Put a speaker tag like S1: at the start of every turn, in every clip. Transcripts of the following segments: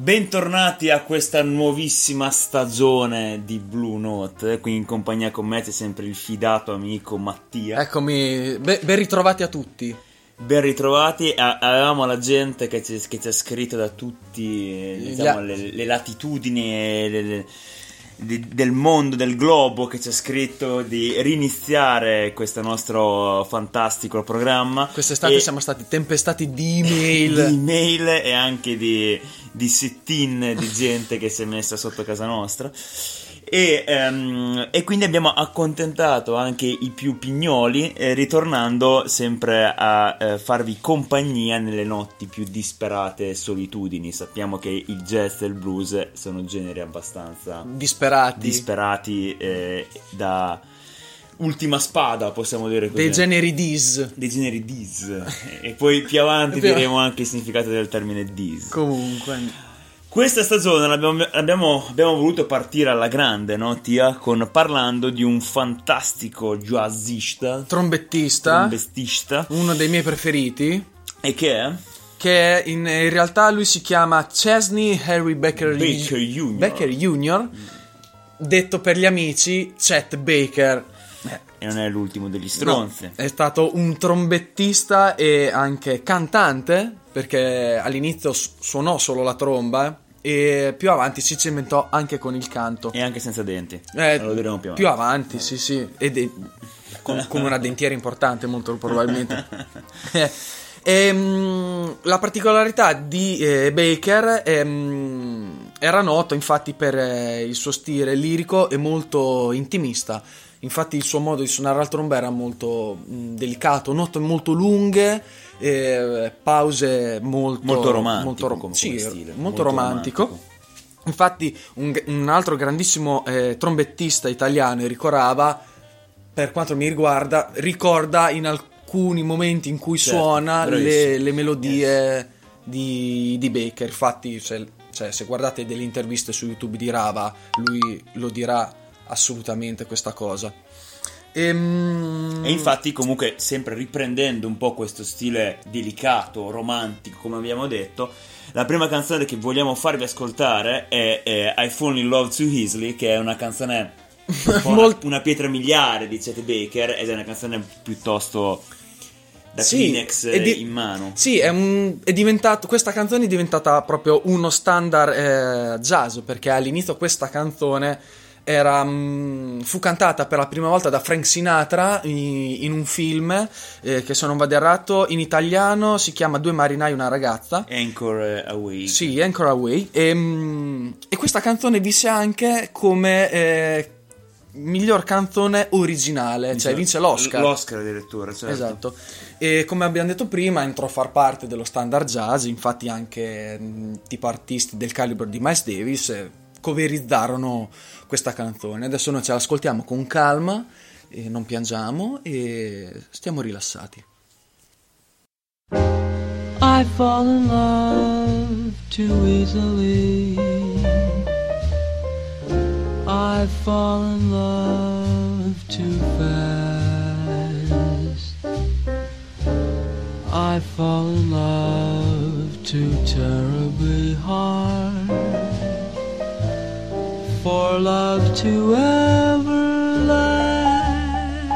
S1: Bentornati a questa nuovissima stagione di Blue Note. Qui in compagnia con me c'è sempre il fidato amico Mattia.
S2: Eccomi, be- ben ritrovati a tutti.
S1: Ben ritrovati, A- avevamo la gente che ci, che ci ha scritto da tutti eh, diciamo, le, le latitudini e le, le di, del mondo, del globo che ci ha scritto di riniziare questo nostro fantastico programma.
S2: Quest'estate e... siamo stati tempestati di email.
S1: di email e anche di, di sit-in di gente che si è messa sotto casa nostra. E, um, e, quindi abbiamo accontentato anche i più pignoli, eh, ritornando sempre a eh, farvi compagnia nelle notti più disperate solitudini. Sappiamo che il jazz e il blues sono generi abbastanza
S2: disperati,
S1: disperati eh, da ultima spada, possiamo dire così.
S2: Dei generi dis.
S1: Dei generi dis. e poi più avanti diremo anche il significato del termine dis.
S2: Comunque.
S1: Questa stagione abbiamo, abbiamo, abbiamo, voluto partire alla grande, no, Tia? Con, parlando di un fantastico jazzista,
S2: trombettista,
S1: trombettista,
S2: uno dei miei preferiti.
S1: E che è?
S2: Che in, in realtà lui si chiama Chesney Harry Baker,
S1: Baker Jr.
S2: Baker Jr. Detto per gli amici Chet Baker.
S1: Eh, e non è l'ultimo degli stronzi. No,
S2: è stato un trombettista e anche cantante perché all'inizio suonò solo la tromba e più avanti si cimentò anche con il canto.
S1: E anche senza denti.
S2: Eh, lo diremo più avanti. Più avanti, sì, sì. E de- con, con, una dentiera importante, molto probabilmente. e, ehm, la particolarità di eh, Baker ehm, era noto infatti per eh, il suo stile lirico e molto intimista. Infatti il suo modo di suonare la tromba era molto mh, delicato, note molto lunghe eh, pause molto,
S1: molto romantico, molto,
S2: rom- sì, stile, molto, molto romantico. romantico. Infatti, un, un, altro grandissimo eh, trombettista italiano, Enrico Rava, per quanto mi riguarda, ricorda in alcuni momenti in cui certo, suona le, le, melodie yes. di, di, Baker. Infatti, se, cioè, se guardate delle interviste su YouTube di Rava, lui lo dirà assolutamente questa cosa.
S1: Ehm... E infatti, comunque, sempre riprendendo un po' questo stile delicato, romantico, come abbiamo detto, la prima canzone che vogliamo farvi ascoltare è, è I Fall in Love Too Easily, che è una canzone un Molt... una, pietra miliare di Chet Baker ed è una canzone piuttosto da sì, Kleenex di- in mano.
S2: Sì, è, un, è diventato, questa canzone è diventata proprio uno standard eh, jazz perché all'inizio questa canzone era, um, fu cantata per la prima volta da Frank Sinatra in, in un film eh, che se non vado errato in italiano si chiama Due marinai e una ragazza.
S1: Anchor Away
S2: sì Anchor Away e, um, e questa canzone visse anche come eh, miglior canzone originale cioè vince l'Oscar.
S1: l'Oscar addirittura certo.
S2: esatto. E come abbiamo detto prima entrò a far parte dello standard jazz infatti anche mh, tipo artisti del calibro di Miles Davis eh, coverizzarono questa canzone. Adesso noi ce l'ascoltiamo con calma, e non piangiamo e stiamo rilassati. I fall in love too easily. I fall in love too fast. I fall in love too terribly hard. For love to ever last.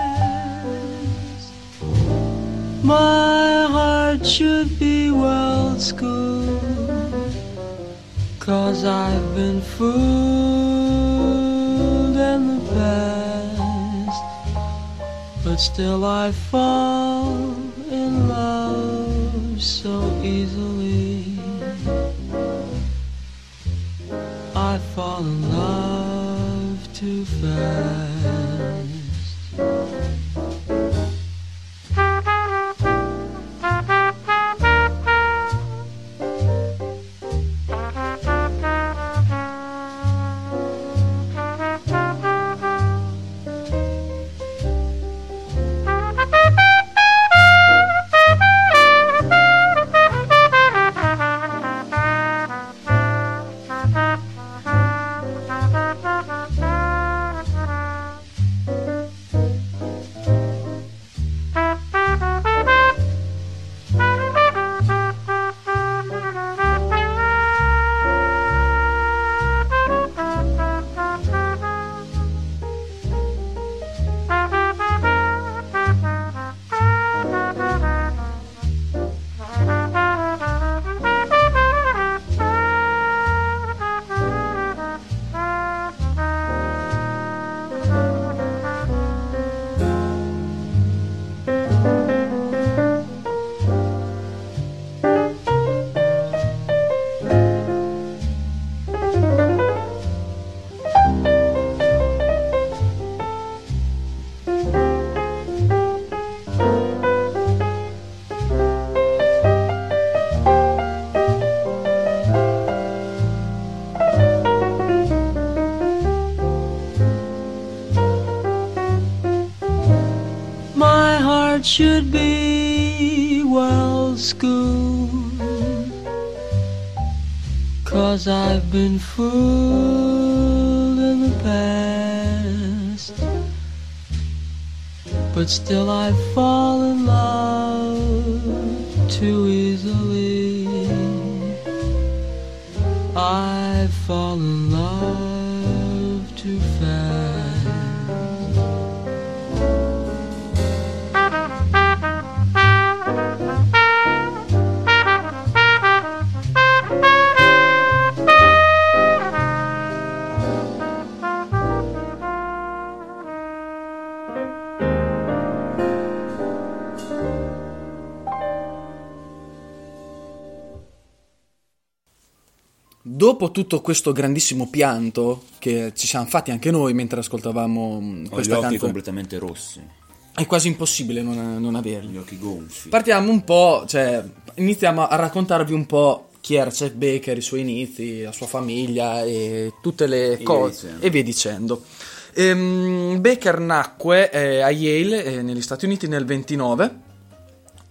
S2: My heart should be well schooled, cause I've been fooled in the past, but still I fall in love so easily. I fall in love too fast.
S3: Should be well schooled. Cause I've been fooled in the past. But still I fall in love too easily. I fall in love
S2: Dopo tutto questo grandissimo pianto che ci siamo fatti anche noi mentre ascoltavamo
S1: gli
S2: questa
S1: occhi
S2: canzone,
S1: completamente rossi,
S2: è quasi impossibile non, non averli.
S1: gli occhi gonfi.
S2: Partiamo un po', cioè, iniziamo a raccontarvi un po' chi era Chet Baker, i suoi inizi, la sua famiglia e tutte le cose e via dicendo. Ehm, Baker nacque eh, a Yale, eh, negli Stati Uniti, nel 29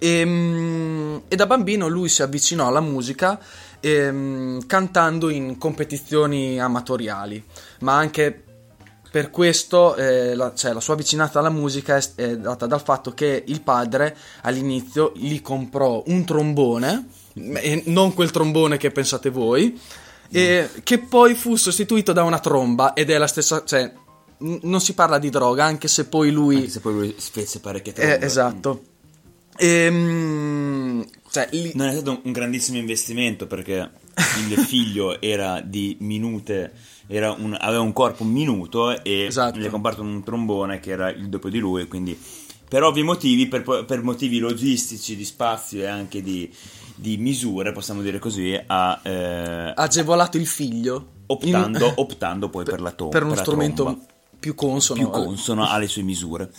S2: Ehm, e da bambino lui si avvicinò alla musica ehm, cantando in competizioni amatoriali, ma anche per questo eh, la, cioè, la sua vicinanza alla musica è, è data dal fatto che il padre all'inizio gli comprò un trombone, e non quel trombone che pensate voi, e che poi fu sostituito da una tromba ed è la stessa, cioè n- non si parla di droga anche se poi lui...
S1: Anche se poi lui fece parecchie
S2: Eh,
S1: trombe.
S2: esatto. Ehm, cioè, lì-
S1: Non è stato un grandissimo investimento perché il figlio era di minute, era un- aveva un corpo minuto e
S2: Esatto.
S1: gli è comparto un trombone che era il doppio di lui, quindi per ovvi motivi, per, per motivi logistici, di spazio e anche di, di misure, possiamo dire così, ha eh,
S2: agevolato il figlio
S1: optando,
S2: in-
S1: optando poi per, la to-
S2: per uno strumento più consono.
S1: più consono alle sue misure.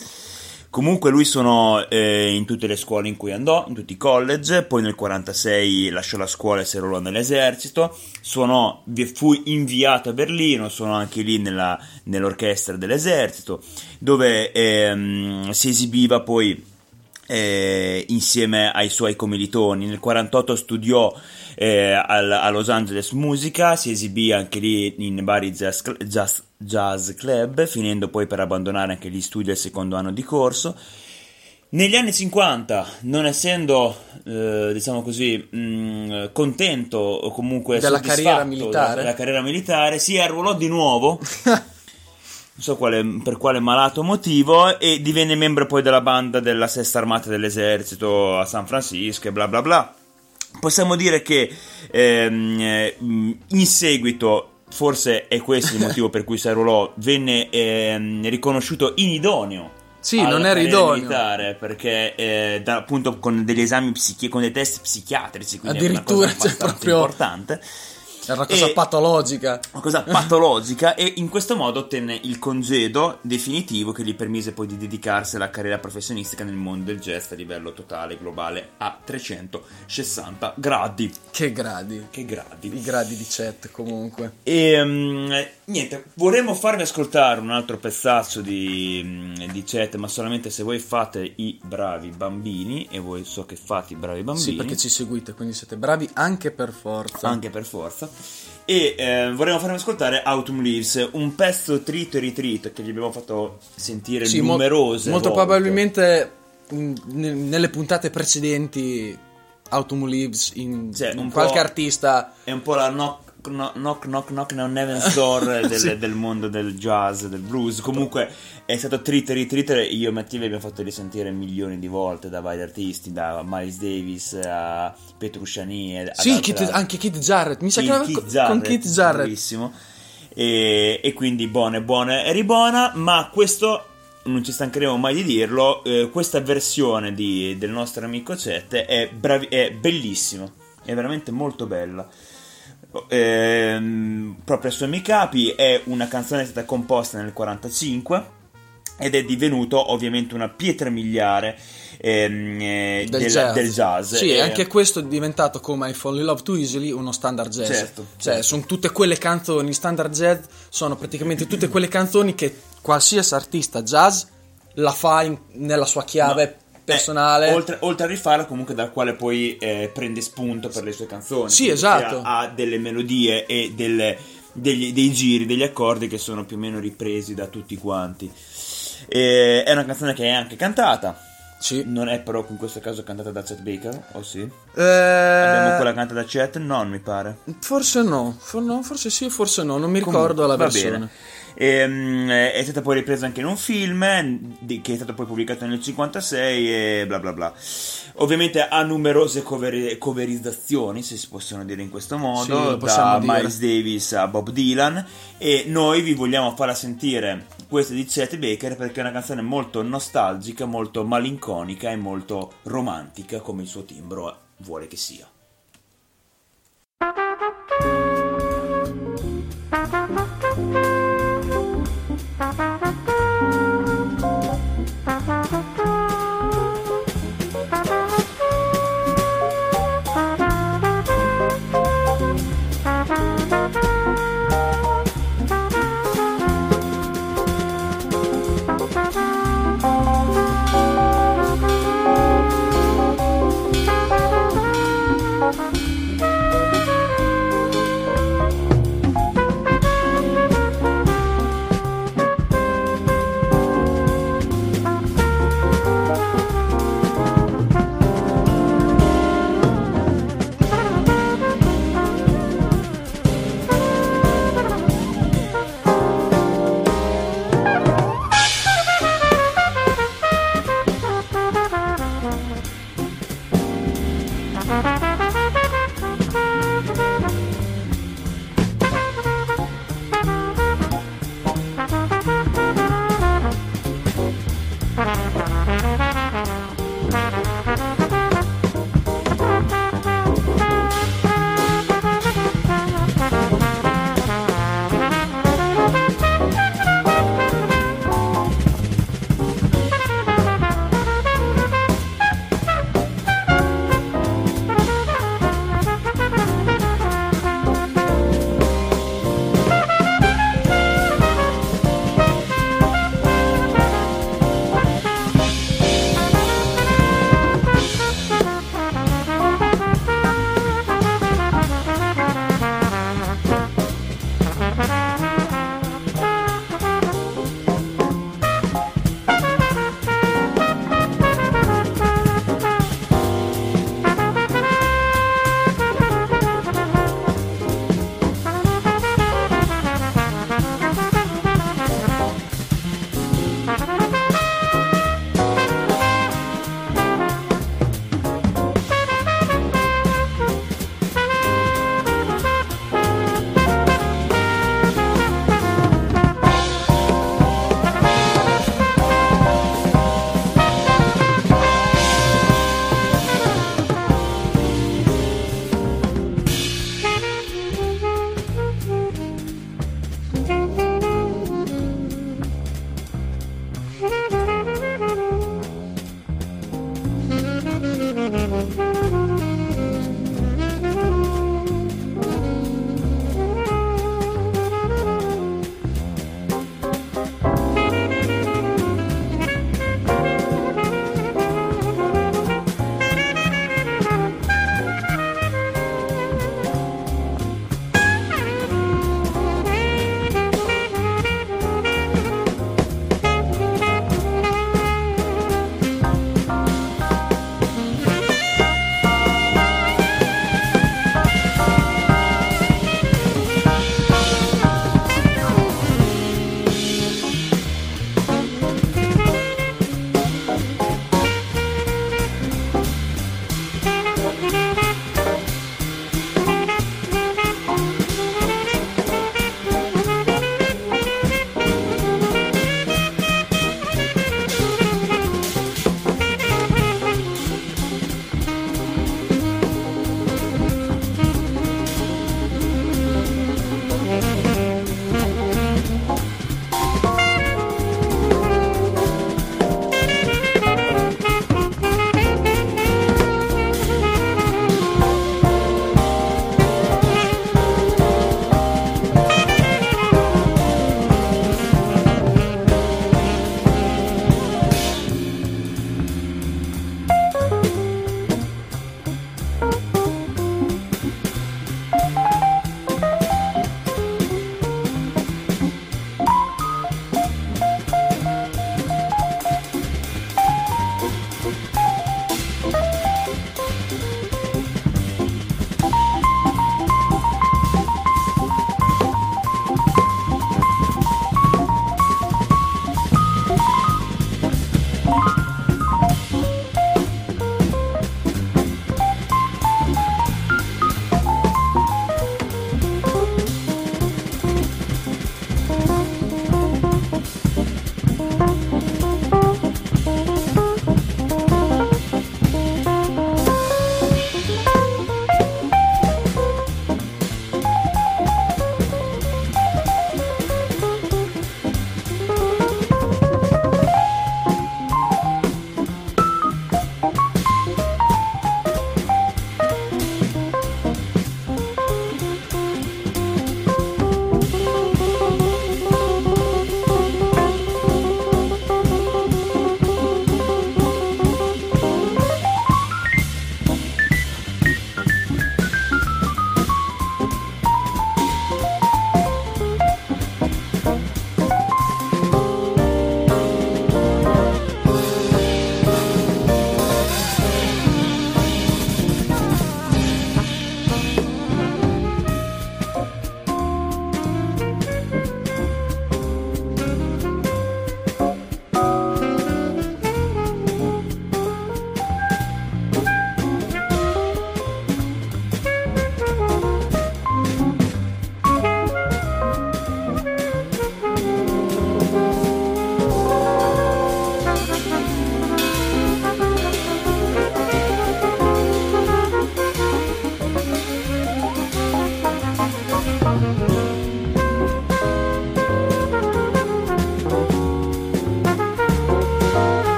S1: Comunque lui sono eh, in tutte le scuole in cui andò, in tutti i college, poi nel 46 lasciò la scuola e si arruolò nell'esercito, suonò, fu inviato a Berlino, suonò anche lì nella- nell'orchestra dell'esercito, dove ehm, si esibiva poi eh, insieme ai suoi commilitoni. Nel 48 studiò eh, al- a Los Angeles musica, si esibì anche lì in vari jazz, jazz- jazz club, finendo poi per abbandonare anche gli studi al secondo anno di corso. Negli anni 50, non essendo, eh, diciamo così, mh, contento o comunque
S2: Della carriera militare.
S1: della carriera militare, si arruolò di nuovo non so quale- per quale malato motivo, e divenne membro poi della banda della Sesta Armata dell'Esercito a San Francisco e bla bla bla. Possiamo dire che ehm, eh, in seguito, forse è questo il motivo per cui si arruolò, venne ehm, riconosciuto inidoneo.
S2: Sì, non era idoneo.
S1: militare perché eh, da- appunto con degli esami psichi- con dei test psichiatrici quindi è una
S2: Addirittura,
S1: cosa
S2: cioè, proprio-
S1: importante
S2: Era una cosa
S1: E-
S2: patologica.
S1: una cosa patologica e in questo modo ottenne il congedo definitivo che gli permise poi di dedicarsi alla carriera professionistica nel mondo del jazz a livello totale globale a 360 gradi.
S2: Che gradi.
S1: Che gradi.
S2: I gradi di chat comunque.
S1: E mm, niente, vorremmo farvi ascoltare un altro pezzaccio di, di chat, ma solamente se voi fate i bravi bambini, e voi so che fate i bravi bambini.
S2: Sì, perché ci seguite, quindi siete bravi anche per forza.
S1: anche per forza. E eh, vorremmo farvi ascoltare Autumn Leaves, un pezzo trito e ritrito che gli abbiamo fatto sentire
S2: Sì, mo-
S1: numerose
S2: molto
S1: volte.
S2: probabilmente mh, ne- nelle puntate precedenti Autumn Leaves in,
S1: Cioè,
S2: in qualche artista
S1: È un po' la knock knock knock knock, knock on Heaven's Door del,
S2: Sì.
S1: del mondo del jazz, del blues. Comunque è stato trito ritrito. e Io e Mattia vi abbiamo fatto risentire milioni di volte da vari artisti, da Miles Davis a Petrucciani.
S2: Sì, Kit- anche Kit Jarrett. Mi sa che era
S1: Keith
S2: co-
S1: Jarrett,
S2: con Kit Jarrett.
S1: bravissimo. E, e quindi buona, buona e ribona, ma questo non ci stancheremo mai di dirlo. eh, questa versione di- del nostro amico Chet è, bravi- è bellissima, è veramente molto bella. Ehm, proprio a suoi capi è una canzone che è stata composta nel 45 ed è divenuto ovviamente una pietra miliare ehm, eh,
S2: Del,
S1: del,
S2: jazz.
S1: del jazz.
S2: Sì,
S1: E-
S2: anche questo è diventato come I Fall in Love Too Easily uno standard jazz.
S1: Certo,
S2: Cioè,
S1: certo.
S2: sono tutte quelle canzoni standard jazz, sono praticamente tutte quelle canzoni che qualsiasi artista jazz la fa in- nella sua chiave personale.
S1: Eh, oltre, oltre a rifarla, comunque, dal quale poi eh, prende spunto per le sue canzoni.
S2: Sì, esatto.
S1: Ha, ha delle melodie e delle- degli- dei giri, degli accordi che sono più o meno ripresi da tutti quanti. E è una canzone che è anche cantata.
S2: Sì.
S1: Non è però in questo caso cantata da Chet Baker, o sì?
S2: Eh,
S1: Abbiamo quella cantata da Chet? Non mi pare.
S2: Forse no. For- no, forse sì, forse no. Non mi ricordo
S1: Comunque,
S2: la versione.
S1: bene. Ehm, è stata poi ripresa anche in un film che è stato poi pubblicato nel 56 e bla bla bla. Ovviamente ha numerose cover- coverizzazioni, se si possono dire in questo modo,
S2: Sì,
S1: da
S2: dire.
S1: Miles Davis a Bob Dylan e noi vi vogliamo farla sentire questa di Chet Baker perché è una canzone molto nostalgica, molto malinconica e molto romantica come il suo timbro vuole che sia.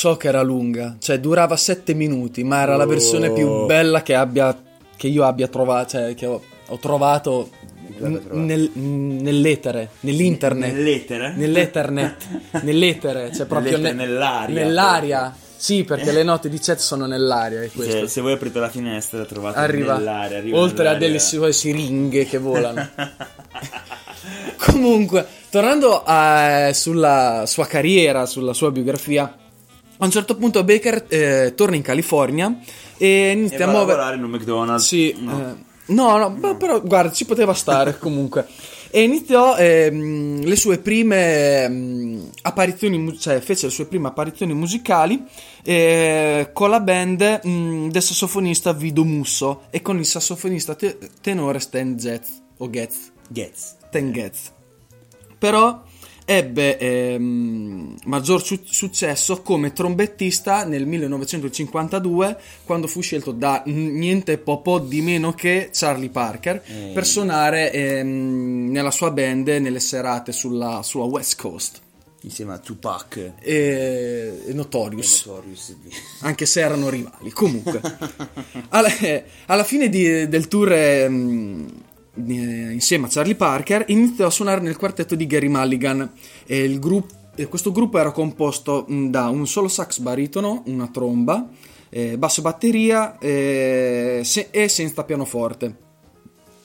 S2: So che era lunga, cioè durava 7 minuti, ma era la versione più
S1: Oh.
S2: bella che, abbia, che io abbia trovato, cioè che ho, ho trovato nel- nell'etere, nell'internet.
S1: Nell'etere?
S2: Nell'ethernet, nell'etere, cioè proprio
S1: Nell'etere,
S2: ne-
S1: nell'aria.
S2: Nell'aria. Sì, perché le note di chat sono nell'aria, è questo.
S1: Se, se voi aprite la finestra trovate
S2: arriva,
S1: nell'aria, arriva
S2: oltre a
S1: nell'aria.
S2: delle sue siringhe che volano. Comunque, tornando a- sulla sua carriera, sulla sua biografia, a un certo punto Baker eh, torna in California e
S1: E
S2: inizia
S1: va
S2: a muovere.
S1: lavorare in un McDonald's.
S2: Sì,
S1: No.
S2: eh, no, no, beh, però guarda, ci poteva stare comunque. E iniziò ehm, le sue prime ehm, apparizioni, cioè fece le sue prime apparizioni musicali eh, con la band mm, del sassofonista Vido Musso e con il sassofonista te- tenore Stan Getz o Getz.
S1: Getz.
S2: Stan Getz. Però ebbe ehm, maggior su- successo come trombettista nel 1952 quando fu scelto da n- niente po' po' di meno che Charlie Parker
S1: Ehi.
S2: per suonare ehm, nella sua band nelle serate sulla, sulla West Coast
S1: Insieme a Tupac.
S2: e, e Notorious
S1: Notorious.
S2: anche se erano rivali. Comunque, alla, eh, alla fine di- del tour ehm, eh, insieme a Charlie Parker, iniziò a suonare nel quartetto di Gary Mulligan. Il grup- e questo gruppo era composto mh, da un solo sax baritono, una tromba, eh, basso batteria eh, e senza pianoforte.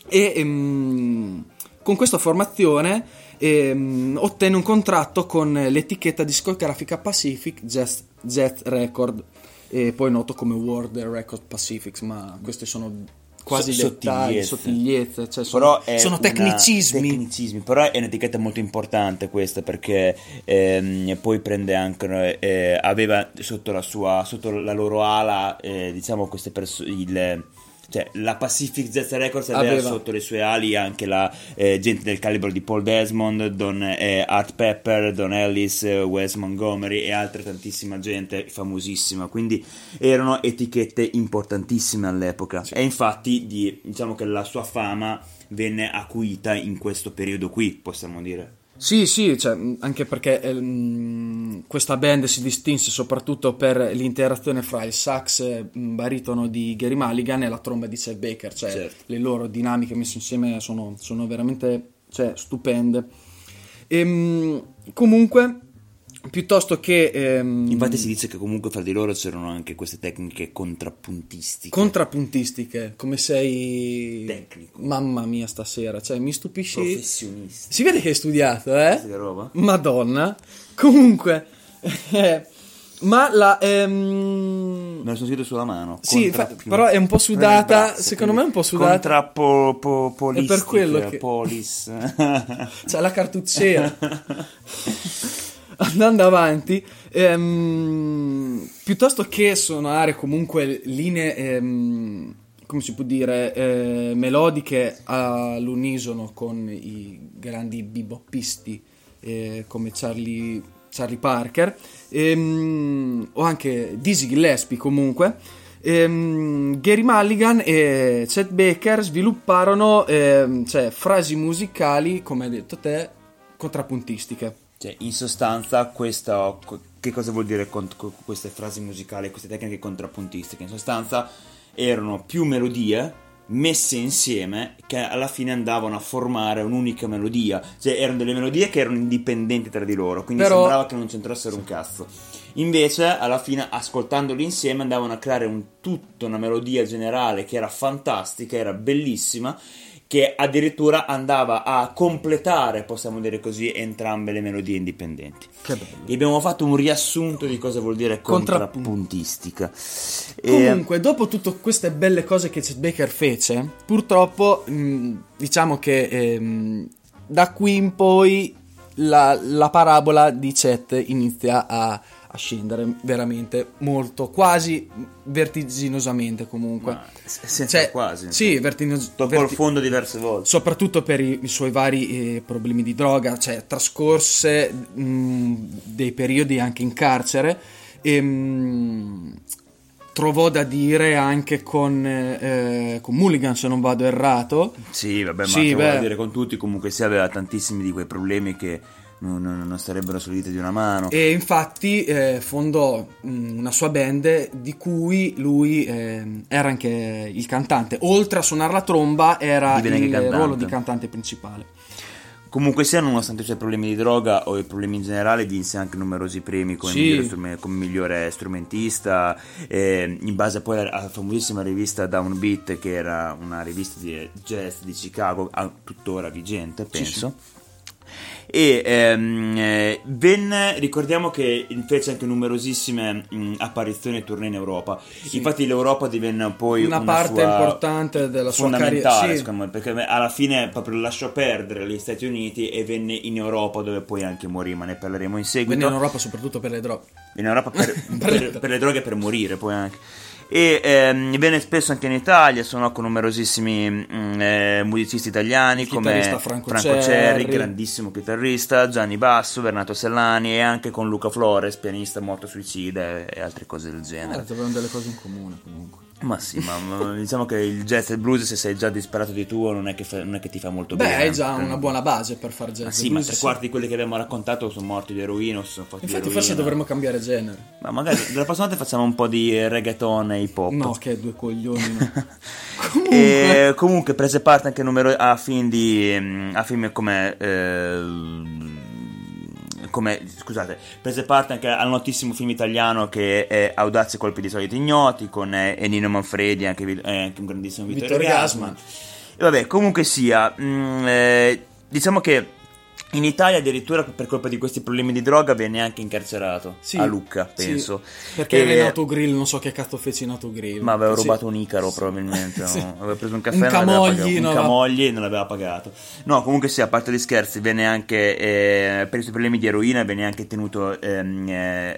S2: E ehm, con questa formazione ehm, ottenne un contratto con l'etichetta discografica Pacific Jazz, Jazz Record, poi noto come World Record Pacifics, ma questi sono quasi dettagli,
S1: sottigliezze.
S2: sottigliezze, cioè sono,
S1: Però è
S2: sono
S1: una-
S2: tecnicismi.
S1: tecnicismi, però è un'etichetta molto importante questa perché ehm, poi prende anche eh, aveva sotto la sua sotto la loro ala eh, diciamo queste persone cioè la Pacific Jazz Records aveva,
S2: Aveva.
S1: sotto le sue ali anche la eh, gente del calibro di Paul Desmond, Don eh, Art Pepper, Don Ellis, eh, Wes Montgomery e altre tantissima gente famosissima. Quindi erano etichette importantissime all'epoca. E infatti di- diciamo che la sua fama venne acuita in questo periodo qui, possiamo dire.
S2: Sì, sì, cioè, mh, anche perché ehm, questa band si distinse soprattutto per l'interazione fra il sax mh, baritono di Gary Mulligan e la tromba di Chet Baker, cioè
S1: Certo.
S2: le loro dinamiche messe insieme sono, sono veramente cioè, stupende. Ehm, comunque, piuttosto che... ehm,
S1: Infatti si dice che comunque fra di loro c'erano anche queste tecniche contrappuntistiche.
S2: contrappuntistiche, come sei...
S1: Tecnico.
S2: Mamma mia stasera, cioè mi stupisci...
S1: professionisti.
S2: Si vede che hai studiato, eh?
S1: Che roba?
S2: Madonna. Comunque, eh, ma la. ehm,
S1: Me lo sono scritto sulla mano.
S2: Sì,
S1: Contra-
S2: fa- però è un po' sudata,
S1: braccio,
S2: secondo me è un po' sudata.
S1: Contrappolistica,
S2: È per quello che-
S1: polis.
S2: C'è la cartucciera. Andando avanti, ehm, piuttosto che suonare comunque linee, ehm, come si può dire, eh, melodiche all'unisono con i grandi beboppisti eh, come Charlie, Charlie Parker ehm, o anche Dizzy Gillespie comunque, ehm, Gary Mulligan e Chet Baker svilupparono ehm, cioè, frasi musicali, come hai detto te, contrappuntistiche.
S1: Cioè, in sostanza, questa, che cosa vuol dire con, con queste frasi musicali, queste tecniche contrappuntistiche? In sostanza, erano più melodie messe insieme che alla fine andavano a formare un'unica melodia. Cioè, erano delle melodie che erano indipendenti tra di loro, quindi
S2: Però-
S1: sembrava che non c'entrassero un cazzo. Invece, alla fine, ascoltandoli insieme, andavano a creare un tutto, una melodia generale che era fantastica, era bellissima, che addirittura andava a completare, possiamo dire così, entrambe le melodie indipendenti.
S2: Che bello.
S1: E abbiamo fatto un riassunto di cosa vuol dire
S2: Contrappun-
S1: contrappuntistica. E-
S2: Comunque, dopo tutte queste belle cose che Chet Baker fece, purtroppo mh, diciamo che ehm, da qui in poi la, la parabola di Chet inizia a, a scendere veramente molto, quasi vertiginosamente comunque.
S1: ma se- senza
S2: Cioè,
S1: quasi.
S2: Sì, vertigino-
S1: Tocco
S2: verti-
S1: il fondo diverse volte.
S2: soprattutto per i, i suoi vari eh, problemi di droga, cioè trascorse mh, dei periodi anche in carcere e mh, trovò da dire anche con, eh, con Mulligan se non vado errato
S1: Sì, vabbè, ma
S2: Sì, beh.
S1: dire con tutti, comunque si aveva tantissimi di quei problemi che non, non- sarebbero sulle dita di una mano.
S2: E infatti eh, fondò mh, una sua band di cui lui ehm, era anche il cantante. Oltre a suonare la tromba, era il
S1: cantante.
S2: ruolo di cantante principale.
S1: Comunque sia, nonostante i suoi problemi di droga o i problemi in generale, vinse anche numerosi premi come,
S2: Sì.
S1: migliore, strume- come migliore strumentista, eh, in base poi alla, famosissima rivista Downbeat, che era una rivista di jazz di Chicago, tuttora vigente,
S2: Sì,
S1: penso. E ehm, eh, venne, ricordiamo che fece anche numerosissime mh, apparizioni e tournée in Europa.
S2: Sì.
S1: Infatti, l'Europa divenne poi
S2: Una,
S1: una
S2: parte importante della sua carriera. Sì.
S1: me, perché alla fine proprio lasciò perdere gli Stati Uniti e venne in Europa dove poi anche morì, ma ne parleremo in seguito.
S2: Venne in Europa soprattutto per le droghe.
S1: In Europa per,
S2: Per le-
S1: per- per le droghe e per morire poi anche. E ehm, venne spesso anche in Italia, suonò con numerosissimi mm, eh, musicisti italiani come
S2: Chitarrista Franco
S1: Cerri,
S2: Cerri.
S1: grandissimo chitarrista, Gianni Basso, Bernato Sellani e anche con Luca Flores, pianista morto suicida e, e altre cose del genere.
S2: Eh, avevano delle cose in comune comunque.
S1: Ma sì, ma, ma diciamo che il jazz e il blues, se sei già disperato di tuo, non è che, fa- non è che ti fa molto
S2: Beh,
S1: bene.
S2: hai già
S1: Per-
S2: una buona base per fare jazz.
S1: Ma
S2: e
S1: sì, ma
S2: blues,
S1: tre
S2: sì.
S1: quarti di quelli che abbiamo raccontato sono morti di eroina sono fatti
S2: Infatti, forse dovremmo cambiare genere.
S1: Ma magari la prossima volta facciamo un po' di reggaeton e hip hop.
S2: No, che due coglioni. no. Comunque,
S1: E comunque prese parte anche numero- a film di mm, a film come eh, come scusate prese parte anche al notissimo film italiano che è Audace colpi di soliti ignoti con eh, Ennio Manfredi anche, eh, anche un grandissimo Vittorio,
S2: Vittorio
S1: Gassman. e vabbè comunque sia mm, eh, diciamo che in Italia addirittura per colpa di questi problemi di droga venne anche incarcerato
S2: Sì,
S1: a Lucca
S2: sì,
S1: penso
S2: perché
S1: E-
S2: era in autogrill, non so che cazzo fece in autogrill.
S1: ma aveva
S2: Sì.
S1: rubato un Icaro probabilmente,
S2: Sì.
S1: no? aveva preso un caffè
S2: Un
S1: e non
S2: Camogli,
S1: pagato. un
S2: non aveva-
S1: Camogli e non l'aveva pagato. No, comunque sì, a parte gli scherzi, venne anche eh, per i suoi problemi di eroina, venne anche tenuto ehm, eh,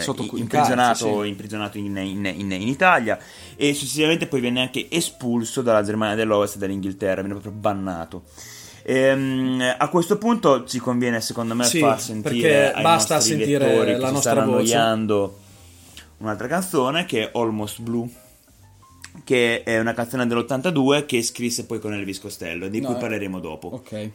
S1: eh, imprigionato,
S2: sì.
S1: imprigionato in, in- in- in Italia e successivamente poi venne anche espulso dalla Germania dell'Ovest e dall'Inghilterra, venne proprio bannato. Ehm, a questo punto ci conviene secondo me
S2: Sì,
S1: far sentire
S2: perché
S1: ai
S2: basta sentire
S1: lettori che
S2: la
S1: si
S2: nostra
S1: stanno
S2: voce.
S1: annoiando un'altra canzone che è Almost Blue che è una canzone dell'82 che scrisse poi con Elvis Costello di
S2: No,
S1: cui
S2: eh.
S1: parleremo dopo.
S2: Ok.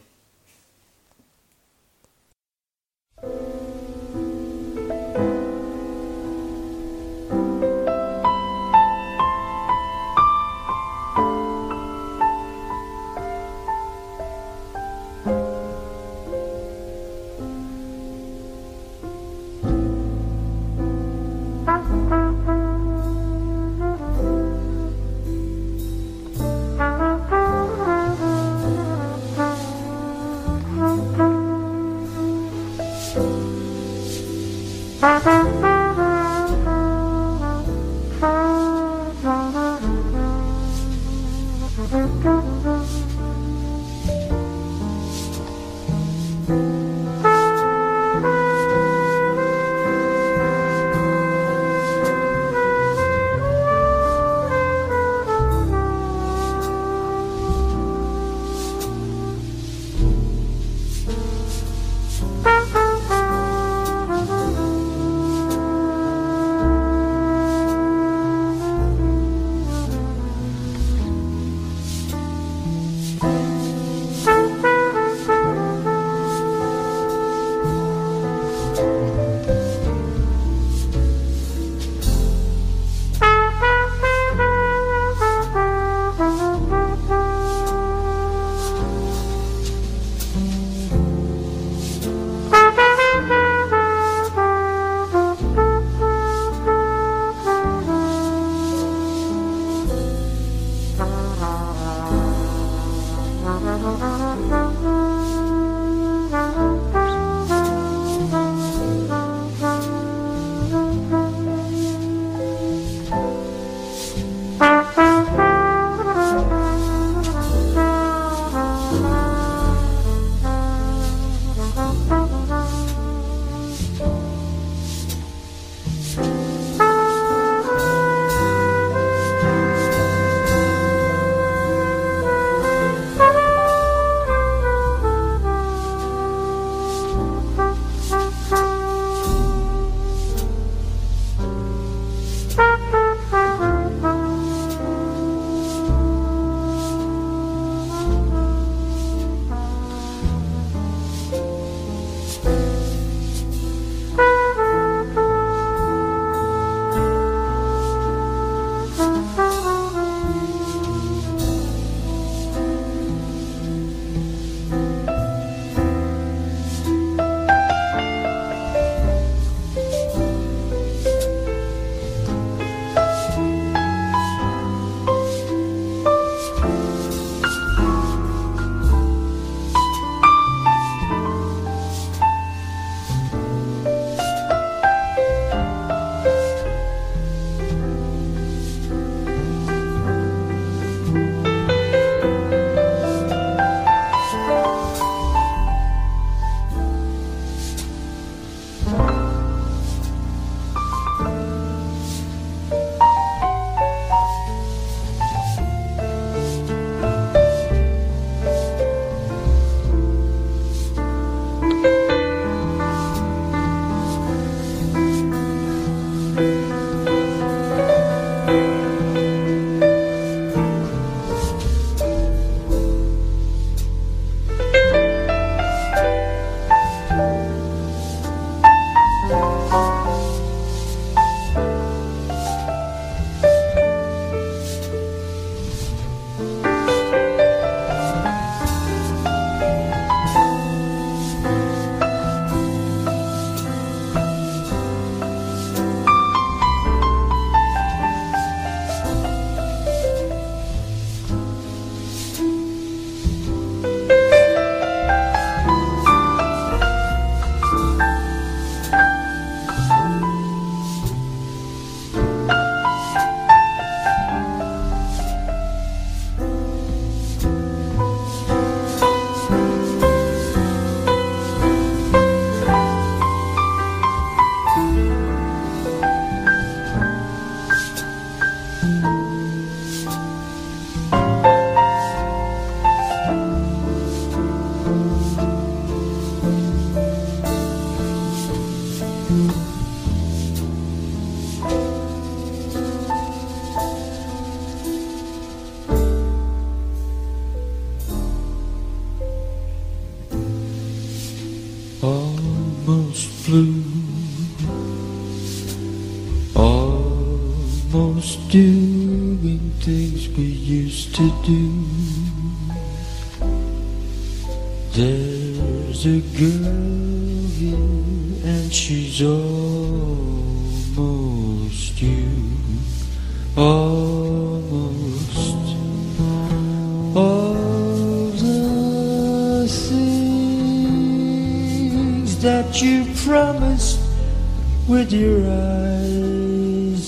S3: With your eyes,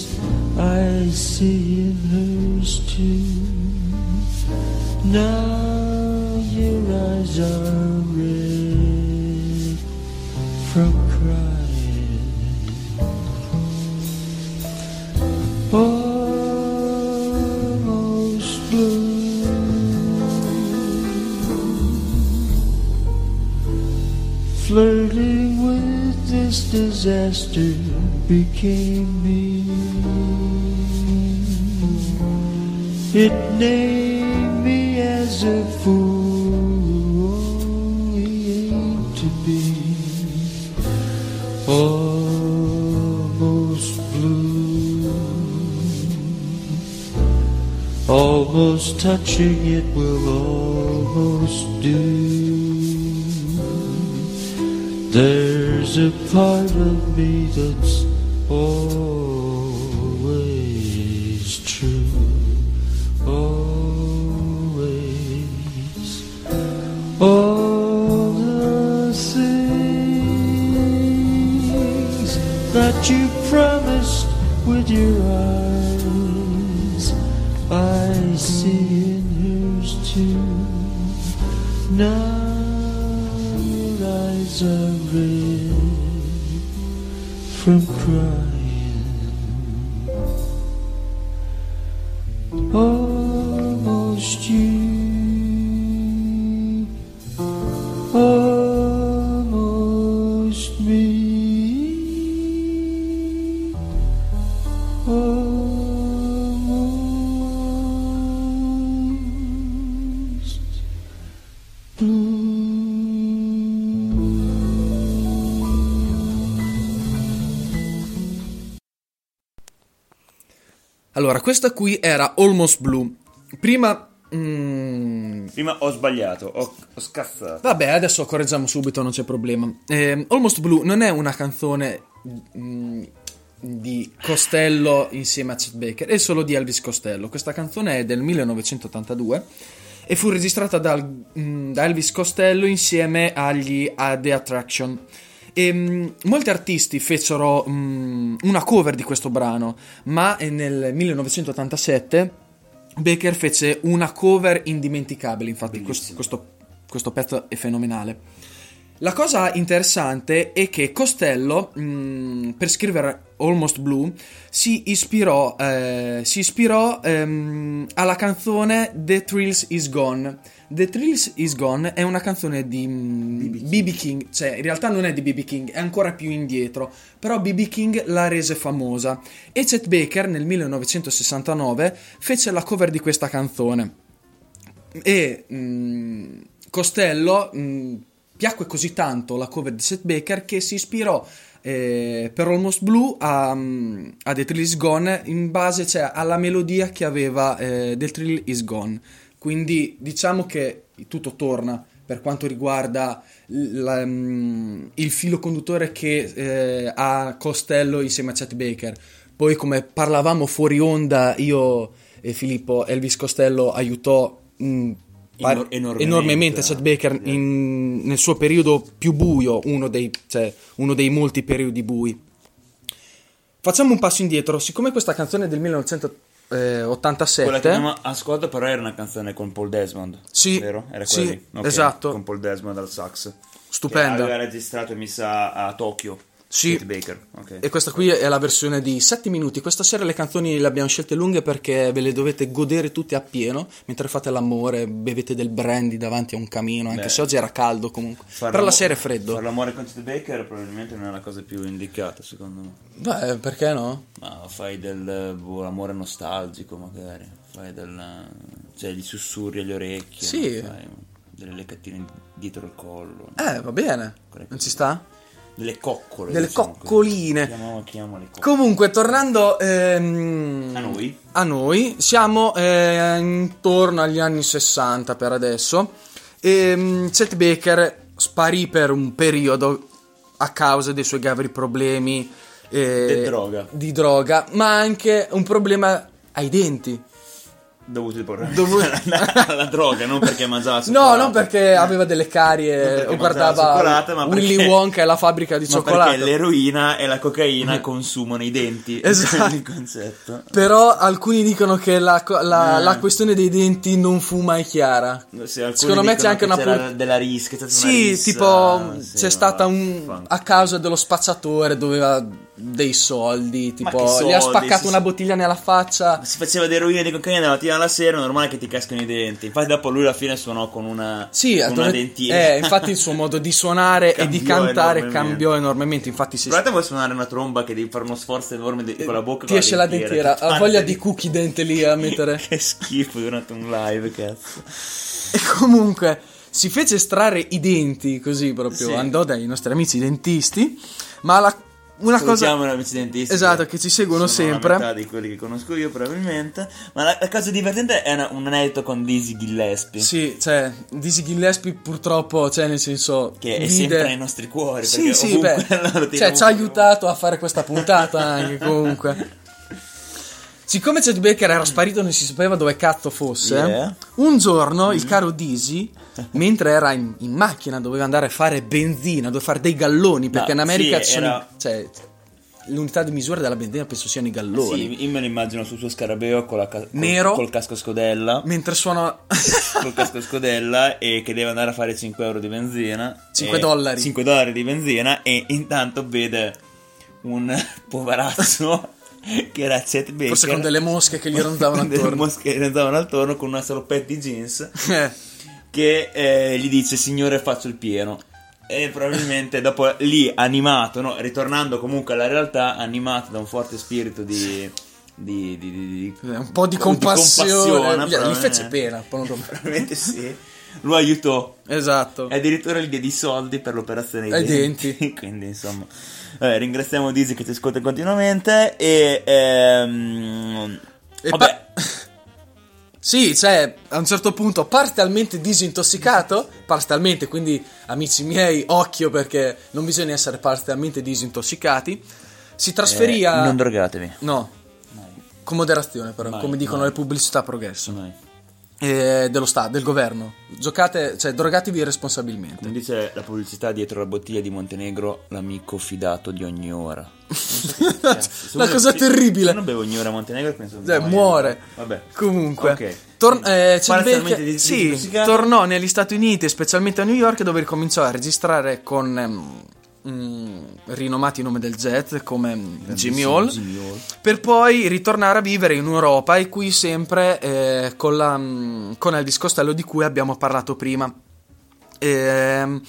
S3: I see in hers too. Now became me. It named me as a fool only aimed to be almost blue. Almost touching it will almost do. There's a part of me that's
S2: Allora, questa qui era Almost Blue. Prima... mm,
S1: Prima ho sbagliato, ho, ho scazzato.
S2: Vabbè, adesso correggiamo subito, non c'è problema. Eh, Almost Blue non è una canzone mm, di Costello insieme a Chet Baker, è solo di Elvis Costello. Questa canzone è del 1982 e fu registrata dal- mm, da Elvis Costello insieme agli a The Attraction. E, mm, molti artisti fecero mm, una cover di questo brano, ma eh, nel 1987 Baker fece una cover indimenticabile, infatti questo, questo- questo pezzo è fenomenale. La cosa interessante è che Costello, mh, per scrivere Almost Blue, si ispirò, eh, si ispirò ehm, alla canzone The Thrills Is Gone. The Thrills Is Gone è una canzone di BB King. cioè in realtà non è di BB King, è ancora più indietro, però BB King la rese famosa. E Chet Baker nel 1969 fece la cover di questa canzone e mh, Costello mh, piacque così tanto la cover di Seth Baker che si ispirò eh, per Almost Blue a, a The Thrill Is Gone in base cioè, alla melodia che aveva eh, The Thrill Is Gone quindi diciamo che tutto torna per quanto riguarda la- mh, il filo conduttore che eh, ha Costello insieme a Chet Baker poi come parlavamo fuori onda io e Filippo Elvis Costello aiutò mh, par-
S1: Enor- enormemente.
S2: enormemente Chet Baker in- nel suo periodo più buio, uno dei, cioè, uno dei molti periodi bui. Facciamo un passo indietro, siccome questa canzone è del 1987,
S1: Quella che abbiamo ascoltato però era una canzone con Paul Desmond.
S2: Sì,
S1: Vero? Era
S2: sì,
S1: quella lì? Ok,
S2: esatto.
S1: Con Paul Desmond al sax.
S2: Stupenda.
S1: Che aveva registrato, mi sa, a Tokyo.
S2: Sì.
S1: Chet Baker. Ok.
S2: E questa qui è la versione di 7 minuti. Questa sera le canzoni le abbiamo scelte lunghe perché ve le dovete godere tutte appieno mentre fate l'amore, bevete del brandy davanti a un camino, anche
S1: Beh.
S2: se oggi era caldo comunque.
S1: Far
S2: Però la sera è freddo.
S1: Fare l'amore con Chet Baker probabilmente non è la cosa più indicata, secondo me.
S2: Beh, perché no?
S1: Ma fai del boh, amore nostalgico, magari. Fai del. cioè, gli sussurri agli orecchi.
S2: Sì.
S1: no? Fai delle leccattine dietro il collo.
S2: Eh, va bene. Non ci sta?
S1: Delle coccole.
S2: Delle
S1: diciamo
S2: coccoline.
S1: Chiamiamo, chiamiamole coccole.
S2: Comunque, tornando ehm,
S1: A noi?
S2: a noi, siamo eh, intorno agli anni 60 per adesso. E, Chet Baker sparì per un periodo a causa dei suoi gravi problemi eh,
S1: Di droga.
S2: di droga, ma anche un problema ai denti.
S1: Dovuti porre
S2: Dovu-
S1: alla droga, non perché mangiava
S2: No,
S1: cioccolato.
S2: non perché aveva delle carie o guardava
S1: ma
S2: Willy
S1: perché-
S2: Wonka e la fabbrica di cioccolato.
S1: perché l'eroina e la cocaina consumano i denti.
S2: Esatto.
S1: Il concetto.
S2: Però alcuni dicono che la, la-
S1: Eh.
S2: la questione dei denti non fu mai chiara.
S1: Alcuni
S2: Secondo me c'è anche
S1: che
S2: una pur-
S1: della rischia,
S2: Sì,
S1: rissa,
S2: tipo
S1: sì,
S2: c'è stata un
S1: vaffanculo.
S2: a causa dello spacciatore doveva dei soldi, tipo
S1: soldi,
S2: gli ha spaccato
S1: sì,
S2: una bottiglia nella faccia.
S1: Si faceva di eroina e di cocaina la mattina alla sera, è normale che ti cascano i denti. Infatti, dopo lui alla fine suonò con una,
S2: Sì,
S1: con una dentiera.
S2: eh, infatti il suo modo di suonare e di cantare
S1: enormemente.
S2: cambiò enormemente. Infatti, si
S1: Provate voi a suonare una tromba che devi fare uno sforzo enorme di- con la bocca.
S2: ti
S1: con
S2: esce la dentiera.
S1: Ti
S2: Ha voglia di cookie dente lì a mettere.
S1: che schifo durante un live, cazzo.
S2: E comunque si fece estrarre i denti così proprio.
S1: Sì.
S2: Andò dai nostri amici dentisti. Ma la- una cosa.
S1: Gli amici dentisti.
S2: Esatto, che ci seguono sempre.
S1: La metà di quelli che conosco io, probabilmente. Ma la, la cosa divertente è una- un aneddoto con Dizzy Gillespie.
S2: Sì, cioè, Dizzy Gillespie purtroppo, cioè, nel senso.
S1: Che è sempre nei nostri cuori.
S2: Sì, sì, beh, cioè, ci ha aiutato a fare questa puntata anche comunque. Siccome Chet Baker era sparito e non si sapeva dove cazzo fosse,
S1: Yeah.
S2: un giorno il caro Dizzy, mentre era in, in macchina, doveva andare a fare benzina, doveva fare dei galloni, perché
S1: No,
S2: in America
S1: sì,
S2: sono.
S1: era-
S2: Cioè, l'unità di misura della benzina penso siano i galloni.
S1: Sì, io me lo immagino sul suo scarabeo con la ca- col,
S2: Nero.
S1: col casco scodella.
S2: Mentre suona.
S1: col casco scodella e che deve andare a fare 5 euro di benzina
S2: 5
S1: E-
S2: dollari.
S1: 5 dollari di benzina e intanto vede un poverazzo che era Chet Baker
S2: Forse con delle mosche che gli rondavano
S1: con delle
S2: attorno.
S1: mosche che gli rondavano attorno con una salopette di jeans
S2: Eh,
S1: che eh, gli dice signore faccio il pieno e probabilmente dopo lì animato no? ritornando comunque alla realtà animato da un forte spirito di di, di, di-
S2: un po' di compassione. Gli- fece pena.
S1: probabilmente sì lo aiutò
S2: Esatto.
S1: e addirittura gli diede i soldi per l'operazione dei denti. Quindi, insomma, vabbè, ringraziamo Dizzy che ci ascolta continuamente. E, ehm,
S2: E
S1: vabbè,
S2: pa- sì, cioè, a un certo punto parzialmente disintossicato, parzialmente, quindi amici miei, occhio perché non bisogna essere parzialmente disintossicati, si trasferì
S1: eh,
S2: a...
S1: non drogatevi.
S2: No, con moderazione però,
S1: Mai,
S2: come dicono
S1: mai.
S2: le pubblicità progresso.
S1: Mai.
S2: Eh, dello Stato, del governo. Giocate, cioè, drogatevi responsabilmente.
S1: Come dice la pubblicità dietro la bottiglia di Montenegro, l'amico fidato di ogni ora.
S2: Una cosa terribile.
S1: Se non bevo ogni ora a Montenegro, penso
S2: Cioè, muore.
S1: Vabbè.
S2: Comunque,
S1: Ok.
S2: tor- eh, Baker-
S1: dis-
S2: sì,
S1: disintossicato.
S2: tornò negli Stati Uniti, specialmente a New York, dove ricominciò a registrare con ehm, mm, rinomati nomi del jazz come mm, Jimmy Hall,
S1: Jimmy Hall.
S2: per poi ritornare a vivere in Europa e qui sempre eh, con, la, mm, con Elvis Costello di cui abbiamo parlato prima. Ehm,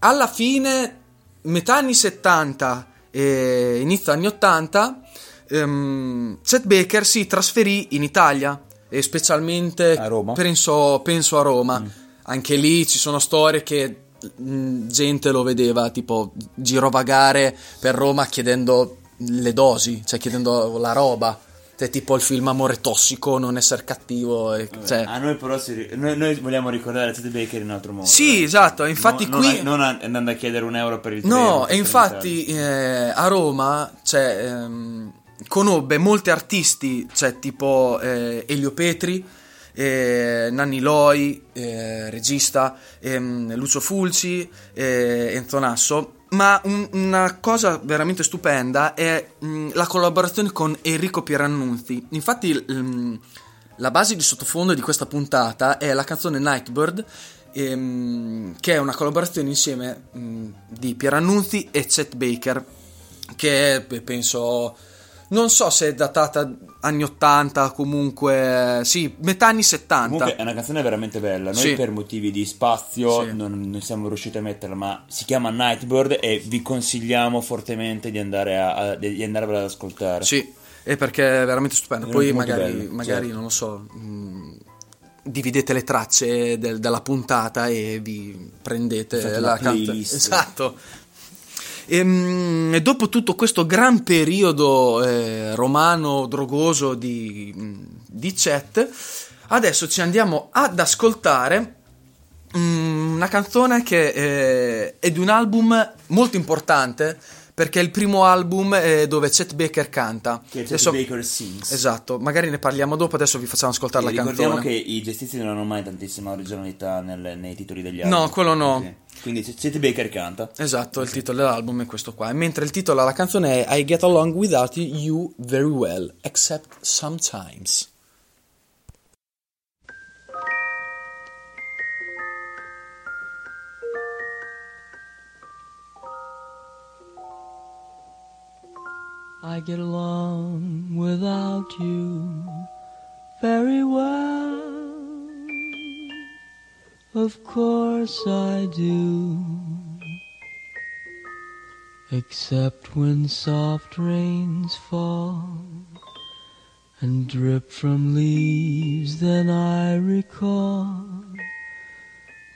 S2: alla fine, metà anni 70 e inizio anni 80, ehm, Chet Baker si trasferì in Italia e specialmente
S1: A Roma?
S2: Penso, penso a Roma. Anche lì ci sono storie che mh, gente lo vedeva tipo girovagare per Roma chiedendo le dosi, cioè chiedendo la roba. Cioè, tipo il film Amore tossico, non essere cattivo. e- cioè-
S1: A noi però si noi, noi vogliamo ricordare Chet Baker in un altro modo.
S2: Sì,
S1: eh.
S2: esatto, infatti
S1: Non-
S2: qui-
S1: Non, a- non andando a chiedere un euro per il treno.
S2: No, e infatti eh, a Roma cioè, ehm, conobbe molti artisti, cioè tipo eh, Elio Petri, eh, Nanni Loi, eh, regista, ehm, Lucio Fulci, eh, Enzo Nasso. Ma un- una cosa veramente stupenda è mh, la collaborazione con Enrico Pierannunzi. Infatti, il- la base di sottofondo di questa puntata è la canzone Nightbird, ehm, che è una collaborazione insieme mh, di Pierannunzi e Chet Baker, che penso, non so se è datata anni 80, comunque, sì, metà anni 70.
S1: Comunque è una canzone veramente bella. Noi
S2: Sì.
S1: per motivi di spazio
S2: Sì.
S1: non, non siamo riusciti a metterla, ma si chiama Nightbird e vi consigliamo fortemente di andare a, a- di andarvela ad ascoltare.
S2: Sì, è perché è veramente stupendo.
S1: È
S2: Poi magari,
S1: bello,
S2: magari
S1: certo.
S2: non lo so, mh, dividete le tracce del- della puntata e vi prendete
S1: Fate
S2: la canzone. Esatto. Ehm, E, dopo tutto questo gran periodo eh, romano drogoso di, di Chet, adesso ci andiamo ad ascoltare mm, una canzone che eh, è di un album molto importante perché è il primo album eh, dove Chet Baker canta.
S1: Che è Chet
S2: Adesso-
S1: Baker Sings.
S2: Esatto, magari ne parliamo dopo, adesso vi facciamo ascoltare
S1: E
S2: la
S1: ricordiamo
S2: canzone.
S1: che i gestisti non hanno mai tantissima originalità nel- nei titoli degli album.
S2: No, quello no.
S1: Sì. Quindi Chet Baker canta.
S2: Esatto, il titolo dell'album è questo qua. Mentre il titolo della canzone è I Get Along Without You Very Well, Except Sometimes.
S3: I get along without you very well. Of course I do. Except when soft rains fall and drip from leaves, then I recall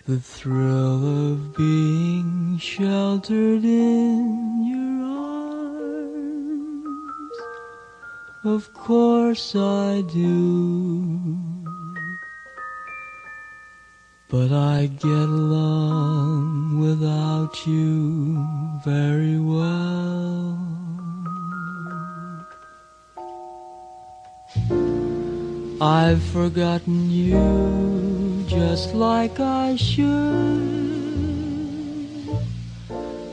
S3: the thrill of being sheltered in your arms. Of course I do. But I get along without you very well. I've forgotten you just like I should.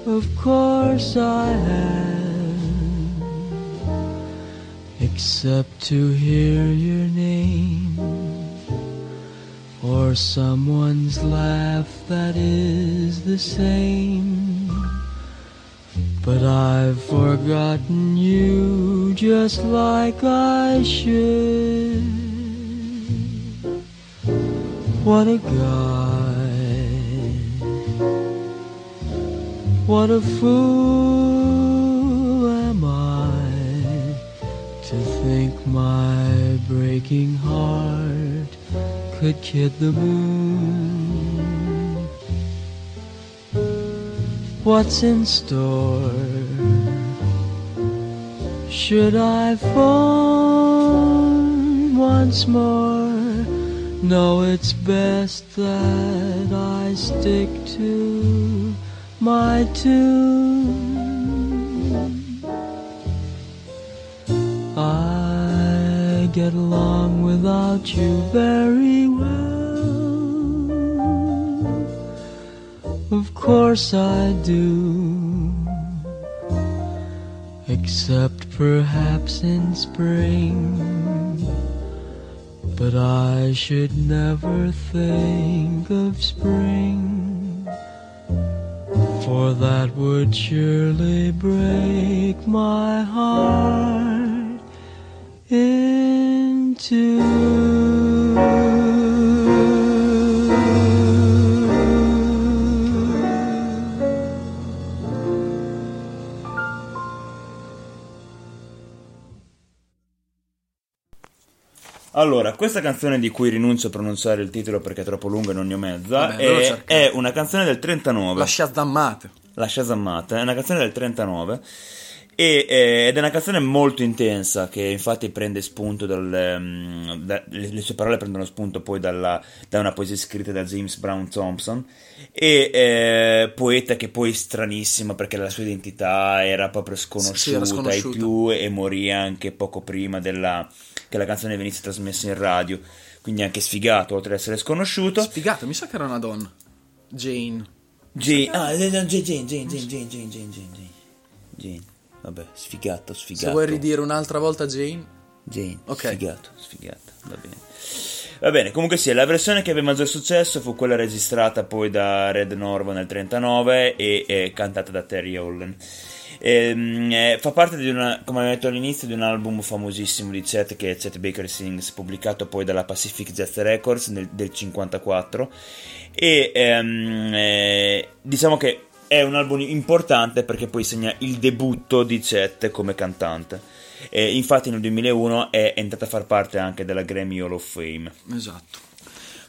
S3: Of course I have, except to hear your name or someone's laugh that is the same. But I've forgotten you just like I should. What a guy. What a fool think my breaking heart could kid the moon. What's in store? Should I phone once more? No, it's best that I stick to my tune. Get along without you very well. Of course I do. Except perhaps in spring. But I should never think of spring. For that would surely break my heart.
S1: Allora, questa canzone di cui rinuncio a pronunciare il titolo perché è troppo lunga e non ne ho mezza,
S2: Vabbè,
S1: è, è una canzone del 39.
S2: La Shazammate.
S1: La Shazammata, è una canzone del 39 e, eh, ed è una canzone molto intensa che infatti prende spunto dal, ehm, da- le, le sue parole prendono spunto poi dalla- da una poesia scritta da James Brown Thompson e eh, poeta che poi è stranissima perché la sua identità era proprio sconosciuta,
S2: Sì, era sconosciuta.
S1: più e morì anche poco prima della- che la canzone venisse trasmessa in radio quindi anche sfigato oltre ad essere sconosciuto
S2: Sfigato, mi sa che era una donna. Jane.
S1: Jane, ah, Jane, Jane, Jane, Jane, Jane, Jane. Vabbè, sfigato, sfigato.
S2: Se vuoi ridire un'altra volta Jane.
S1: Jane,
S2: Ok.
S1: sfigato, sfigato, va bene. Va bene, comunque sì, la versione che ebbe maggior successo fu quella registrata poi da Red Norvo nel 39 e, e cantata da Terry Holland. Ehm, eh, fa parte di una, come abbiamo detto all'inizio, di un album famosissimo di Chet che è Chet Baker Sings, pubblicato poi dalla Pacific Jazz Records nel, del 54 e ehm, eh, diciamo che è un album importante perché poi segna il debutto di Chet come cantante. E infatti nel 2001 è entrata a far parte anche della Grammy Hall of Fame.
S2: Esatto.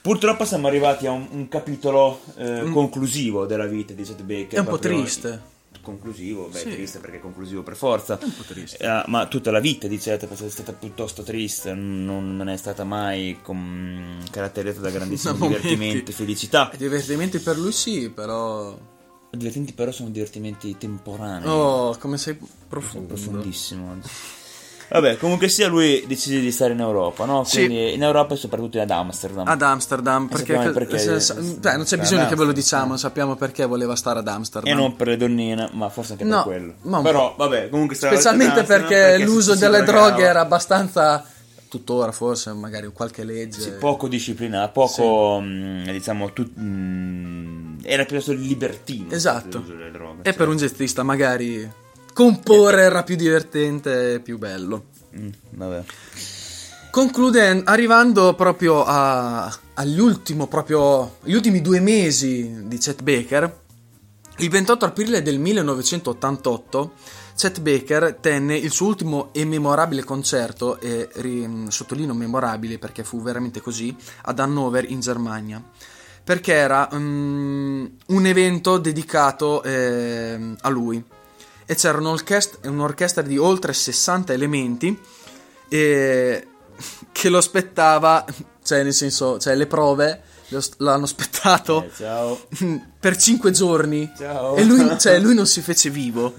S1: Purtroppo siamo arrivati a un, un capitolo eh, conclusivo della vita di Chet Baker.
S2: È un po' triste.
S1: conclusivo, beh,
S2: Sì.
S1: triste perché è conclusivo per forza.
S2: un po' triste.
S1: Eh, ma tutta la vita di Chet è stata piuttosto triste, non, non è stata mai com- caratterizzata da grandissimo
S2: momenti.
S1: divertimento e felicità.
S2: Divertimenti per lui sì, però...
S1: I divertimenti però sono divertimenti temporanei.
S2: Oh, come sei profondo.
S1: profondissimo. Vabbè, comunque sia, lui decise di stare in Europa, no?
S2: Sì.
S1: Quindi in Europa e soprattutto ad Amsterdam.
S2: Ad Amsterdam, perché,
S1: sappiamo perché-
S2: se- se- beh, non c'è bisogno che ve lo diciamo, sappiamo perché voleva stare ad Amsterdam.
S1: E non per le donnine, ma forse anche
S2: No,
S1: per quello. Però, vabbè, comunque stava
S2: Specialmente
S1: Amsterdam
S2: perché, l'uso
S1: si- si
S2: delle droghe era abbastanza, tuttora forse, magari qualche legge.
S1: Sì, poco disciplinato, poco, mh, diciamo, tut- mh, era piuttosto libertino.
S2: Esatto.
S1: delle droghe,
S2: E
S1: sì.
S2: per un jazzista magari comporre era più divertente e più bello.
S1: Mm, vabbè.
S2: Concludendo, arrivando proprio a- agli, proprio, gli ultimi due mesi di Chet Baker, il 28 aprile del 1988 Chet Baker tenne il suo ultimo e memorabile concerto, e ri- sottolineo memorabile perché fu veramente così, ad Hannover in Germania. Perché era mm, un evento dedicato ehm, a lui e c'era un'orchestra, un'orchestra di oltre 60 elementi e che lo aspettava, cioè nel senso, cioè le prove l'hanno aspettato
S1: Eh,
S2: per 5 giorni
S1: Ciao.
S2: e lui, cioè, lui non si fece vivo.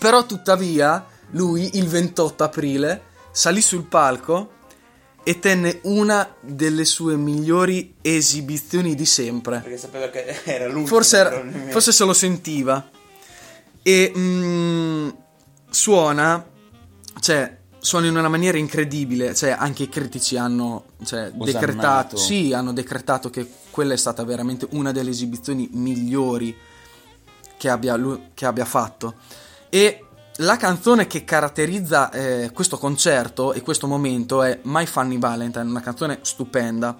S2: Però tuttavia lui il 28 aprile salì sul palco e tenne una delle sue migliori esibizioni di sempre.
S1: Perché sapeva che era l'ultimo.
S2: Forse, era- forse se lo sentiva. E mm, suona, cioè, suona in una maniera incredibile. Cioè, anche i critici hanno cioè, decretato, sì, hanno decretato che quella è stata veramente una delle esibizioni migliori che abbia, lui- che abbia fatto. E la canzone che caratterizza eh, questo concerto e questo momento è My Funny Valentine, una canzone stupenda.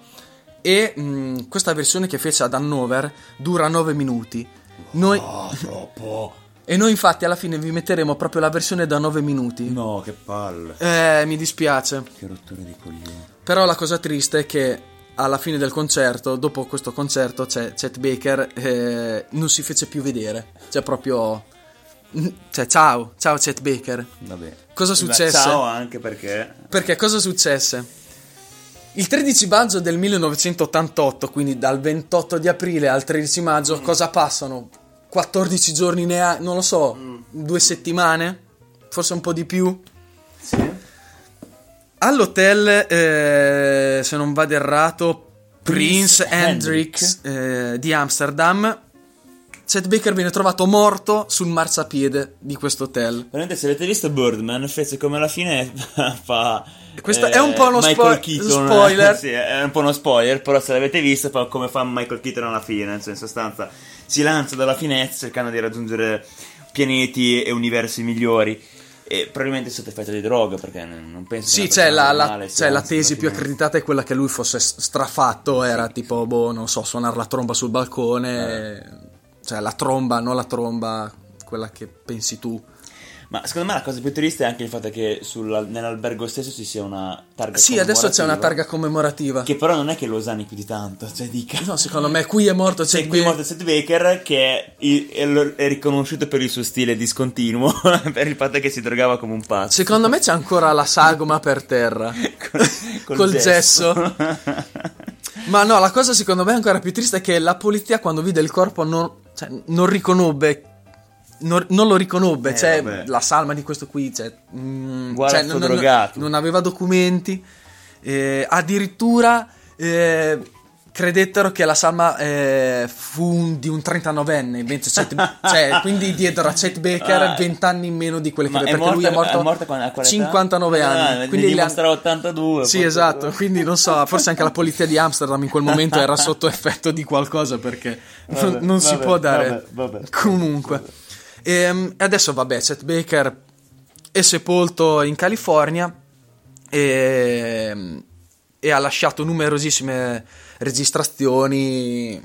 S2: E mh, questa versione che fece ad Hannover dura 9 minuti. Noi,
S1: Oh, troppo.
S2: e noi infatti alla fine vi metteremo proprio la versione da 9 minuti.
S1: No, che palle.
S2: Eh, mi dispiace.
S1: Che rottura di coglioni.
S2: Però la cosa triste è che alla fine del concerto, dopo questo concerto, c'è Chet Baker eh, non si fece più vedere. Cioè proprio... Cioè ciao, ciao Chet Baker.
S1: Vabbè.
S2: Cosa successe?
S1: Ciao anche perché.
S2: Perché cosa successe? Il 13 maggio del 1988, quindi dal 28 di aprile al 13 maggio, cosa passano? 14 giorni neanche, non lo so, due settimane? Forse un po' di più? All'hotel, eh, se non vado errato, Prince,
S1: Prince
S2: Hendrix eh, di Amsterdam, Chet Baker viene trovato morto sul marciapiede di questo hotel.
S1: Veramente, se avete visto Birdman, fece come alla fine fa.
S2: Questo è un po' uno spo-
S1: Keaton,
S2: spoiler.
S1: sì, è un po' uno spoiler, però se l'avete visto fa come fa Michael Keaton alla fine. Cioè, in sostanza, si lancia dalla finestra cercando di raggiungere pianeti e universi migliori. E probabilmente sotto effetto di droga, perché non penso
S2: Sì,
S1: che
S2: c'è
S1: una
S2: la, la- c'è la tesi più accreditata è quella che lui fosse strafatto, era tipo, boh, non so, suonare la tromba sul balcone, cioè la tromba, non la tromba, quella che pensi tu.
S1: Ma secondo me la cosa più triste è anche il fatto che sul- nell'albergo stesso ci sia una targa
S2: Sì, adesso c'è una
S1: commemorativa,
S2: targa commemorativa.
S1: Che però non è che lo usani più di tanto, cioè dica.
S2: No, secondo me qui è morto
S1: C'è
S2: Chet
S1: qui
S2: Baker.
S1: morto Chet Baker che è, è- è riconosciuto per il suo stile discontinuo, per il fatto che si drogava come un pazzo.
S2: Secondo me c'è ancora la sagoma per terra.
S1: Col-
S2: Col gesso. Ma no, la cosa secondo me ancora più triste è che la polizia quando vide il corpo non, cioè, non riconobbe. Non, non lo riconobbe,
S1: Eh,
S2: cioè
S1: vabbè.
S2: la salma di questo qui, cioè, mm,
S1: Guarda
S2: cioè, non,
S1: drogato.
S2: non aveva documenti, eh, addirittura eh, credettero che la salma eh, fu un- di un 39enne, invece Chet- cioè, quindi diedero a Chet Baker
S1: Ah.
S2: 20 anni in meno di quelli che
S1: Ma
S2: perché lui è morto,
S1: quando- a quale età?
S2: 59
S1: Ah,
S2: anni.
S1: ne
S2: quindi han-
S1: dimostra 82.
S2: sì,
S1: forse-
S2: esatto. Quindi non so, forse anche la polizia di Amsterdam in quel momento era sotto effetto di qualcosa perché non,
S1: Vabbè,
S2: non si
S1: vabbè,
S2: può dare.
S1: vabbè.
S2: Comunque. Ehm, E adesso, vabbè, Chet Baker è sepolto in California e, e ha lasciato numerosissime registrazioni,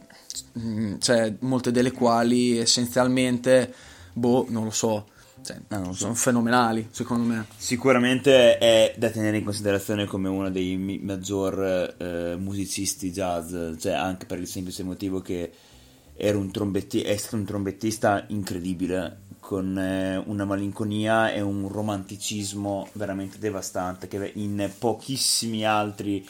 S2: mm, cioè molte delle quali essenzialmente, boh, non lo so. cioè,
S1: lo so.
S2: sono fenomenali, secondo me.
S1: Sicuramente è da tenere in considerazione come uno dei maggior eh, musicisti jazz, cioè anche per il semplice motivo che era un trombetti- è stato un trombettista incredibile, con eh, una malinconia e un romanticismo veramente devastante che in pochissimi altri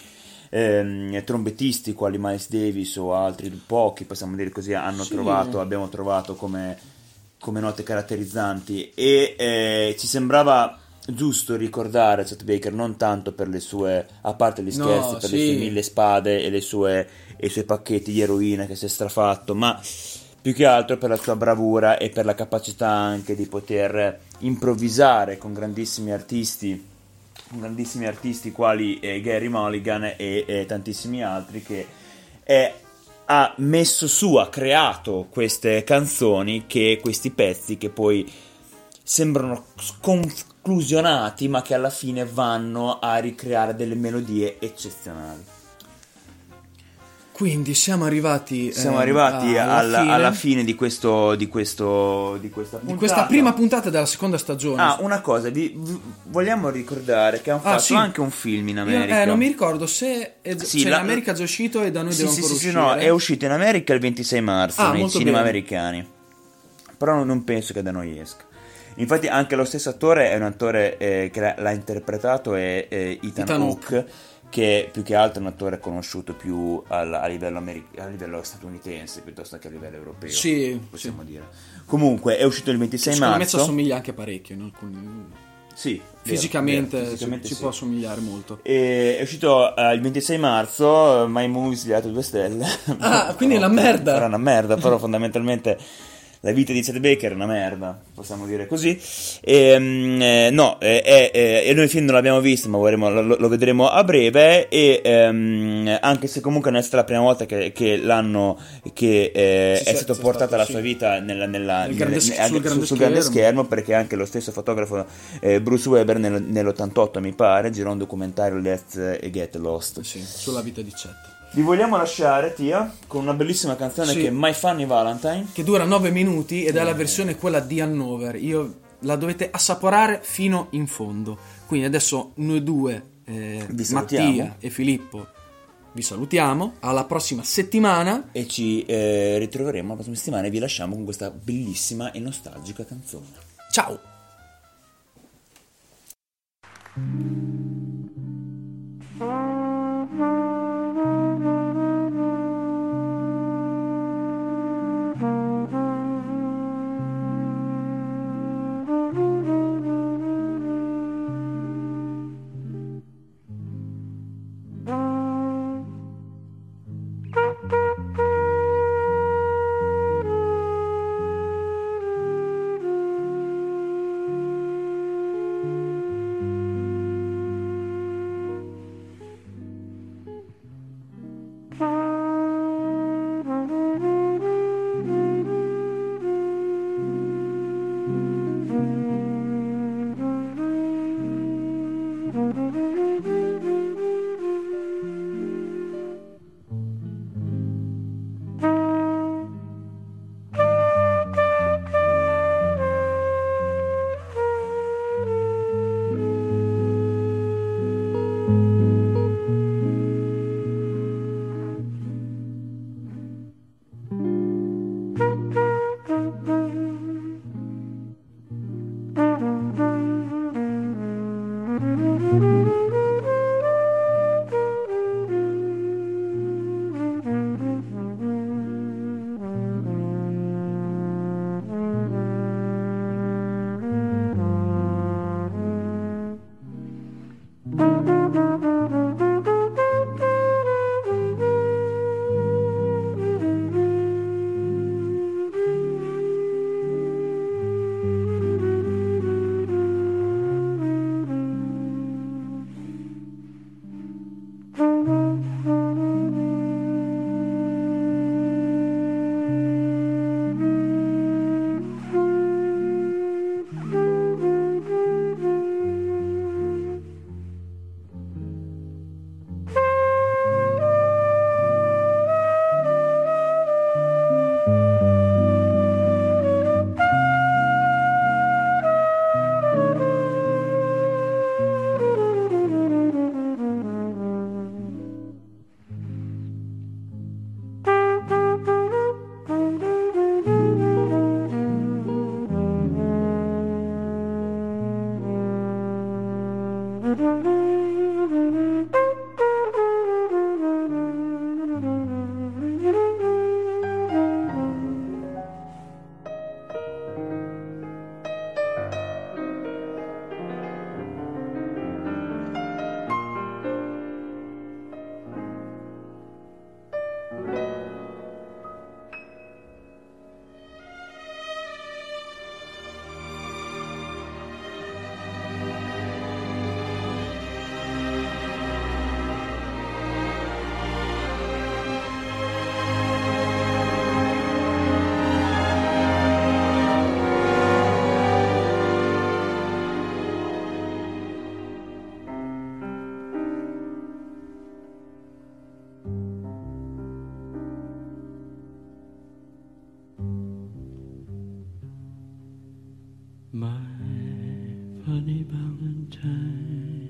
S1: ehm, trombettisti quali Miles Davis o altri pochi, possiamo dire così, hanno
S2: Sì.
S1: trovato, abbiamo trovato come, come note caratterizzanti e eh, ci sembrava giusto ricordare Chet Baker non tanto per le sue, a parte gli
S2: No,
S1: scherzi, per le
S2: sì.
S1: sue mille spade e, le sue, e i suoi pacchetti di eroina che si è strafatto, ma più che altro per la sua bravura e per la capacità anche di poter improvvisare con grandissimi artisti grandissimi artisti quali eh, Gary Mulligan e, e tantissimi altri che eh, ha messo su, ha creato queste canzoni, che, questi pezzi che poi sembrano sconclusionati ma che alla fine vanno a ricreare delle melodie eccezionali.
S2: Quindi siamo arrivati,
S1: Siamo
S2: ehm,
S1: arrivati
S2: alla
S1: alla,
S2: fine
S1: alla fine di, questo, di, questo, di questa
S2: di
S1: puntata.
S2: questa prima puntata della seconda stagione.
S1: Ah, una cosa, vi, vogliamo ricordare che hanno
S2: Ah,
S1: fatto
S2: sì.
S1: anche un film in
S2: Io,
S1: America.
S2: eh, non mi ricordo se è,
S1: Sì,
S2: cioè,
S1: la-
S2: in America è già uscito e da noi
S1: Sì,
S2: deve
S1: sì,
S2: ancora
S1: sì, sì,
S2: uscire.
S1: no, è uscito in America il 26 marzo
S2: Ah,
S1: nei cinema
S2: bene.
S1: americani. Però non penso che da noi esca. Infatti anche lo stesso attore è un attore eh, che l'ha, l'ha interpretato è, è Ethan,
S2: Ethan
S1: Hawke, che più che altro è un attore conosciuto più al- a, livello ameri- a livello statunitense piuttosto che a livello europeo.
S2: Sì,
S1: possiamo dire. Comunque è uscito il 26
S2: Secondo me ci
S1: marzo.
S2: assomiglia anche parecchio in alcuni-
S1: Sì,
S2: Fisicamente,
S1: vero,
S2: ci-
S1: fisicamente
S2: ci,
S1: sì.
S2: può assomigliare molto.
S1: E è uscito eh, il 26 marzo, My Movies gli ha dato due stelle.
S2: Ah, quindi è una merda.
S1: È una merda, però fondamentalmente la vita di Chet Baker è una merda, possiamo dire così. E, mm, eh, no, eh, eh, eh, e noi il film non l'abbiamo visto, ma vorremmo- lo, lo vedremo a breve. E ehm, anche se comunque non è stata la prima volta che, che l'hanno che eh, è
S2: c'è
S1: portata
S2: stato,
S1: la
S2: sì.
S1: sua vita nella, nella-
S2: Nel grande-
S1: nelle-
S2: sul
S1: anche
S2: grande
S1: sul grande
S2: schermo.
S1: schermo perché anche lo stesso fotografo eh, Bruce Weber nel- nell'88 mi pare girò un documentario Let's Get Lost
S2: Sì, sulla vita di Chet.
S1: Vi vogliamo lasciare Tia con una bellissima canzone
S2: Sì.
S1: che è My Funny Valentine
S2: Che dura 9 minuti ed è la versione quella di Hannover. Io la dovete assaporare fino in fondo. Quindi adesso noi due, eh. Mattia e Filippo, vi salutiamo. Alla prossima settimana.
S1: e ci eh, ritroveremo la prossima settimana e vi lasciamo con questa bellissima e nostalgica canzone
S2: Ciao!
S4: Thank
S3: funny Valentine,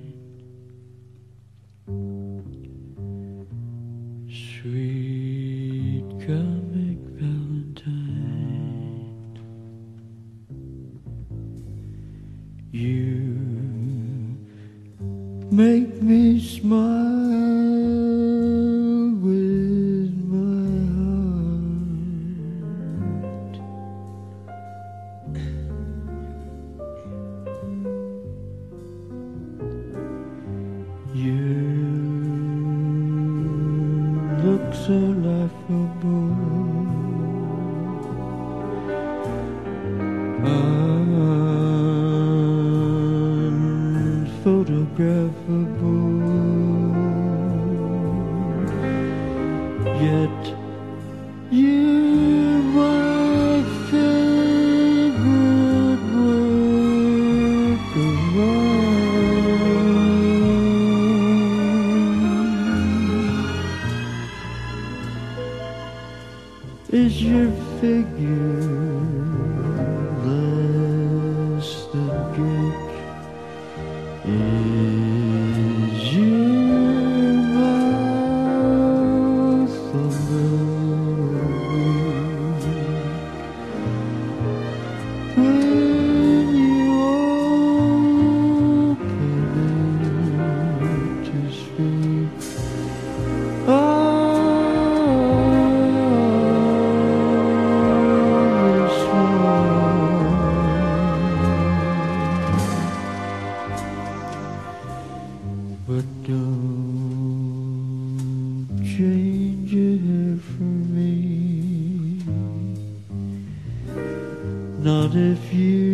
S3: Not if you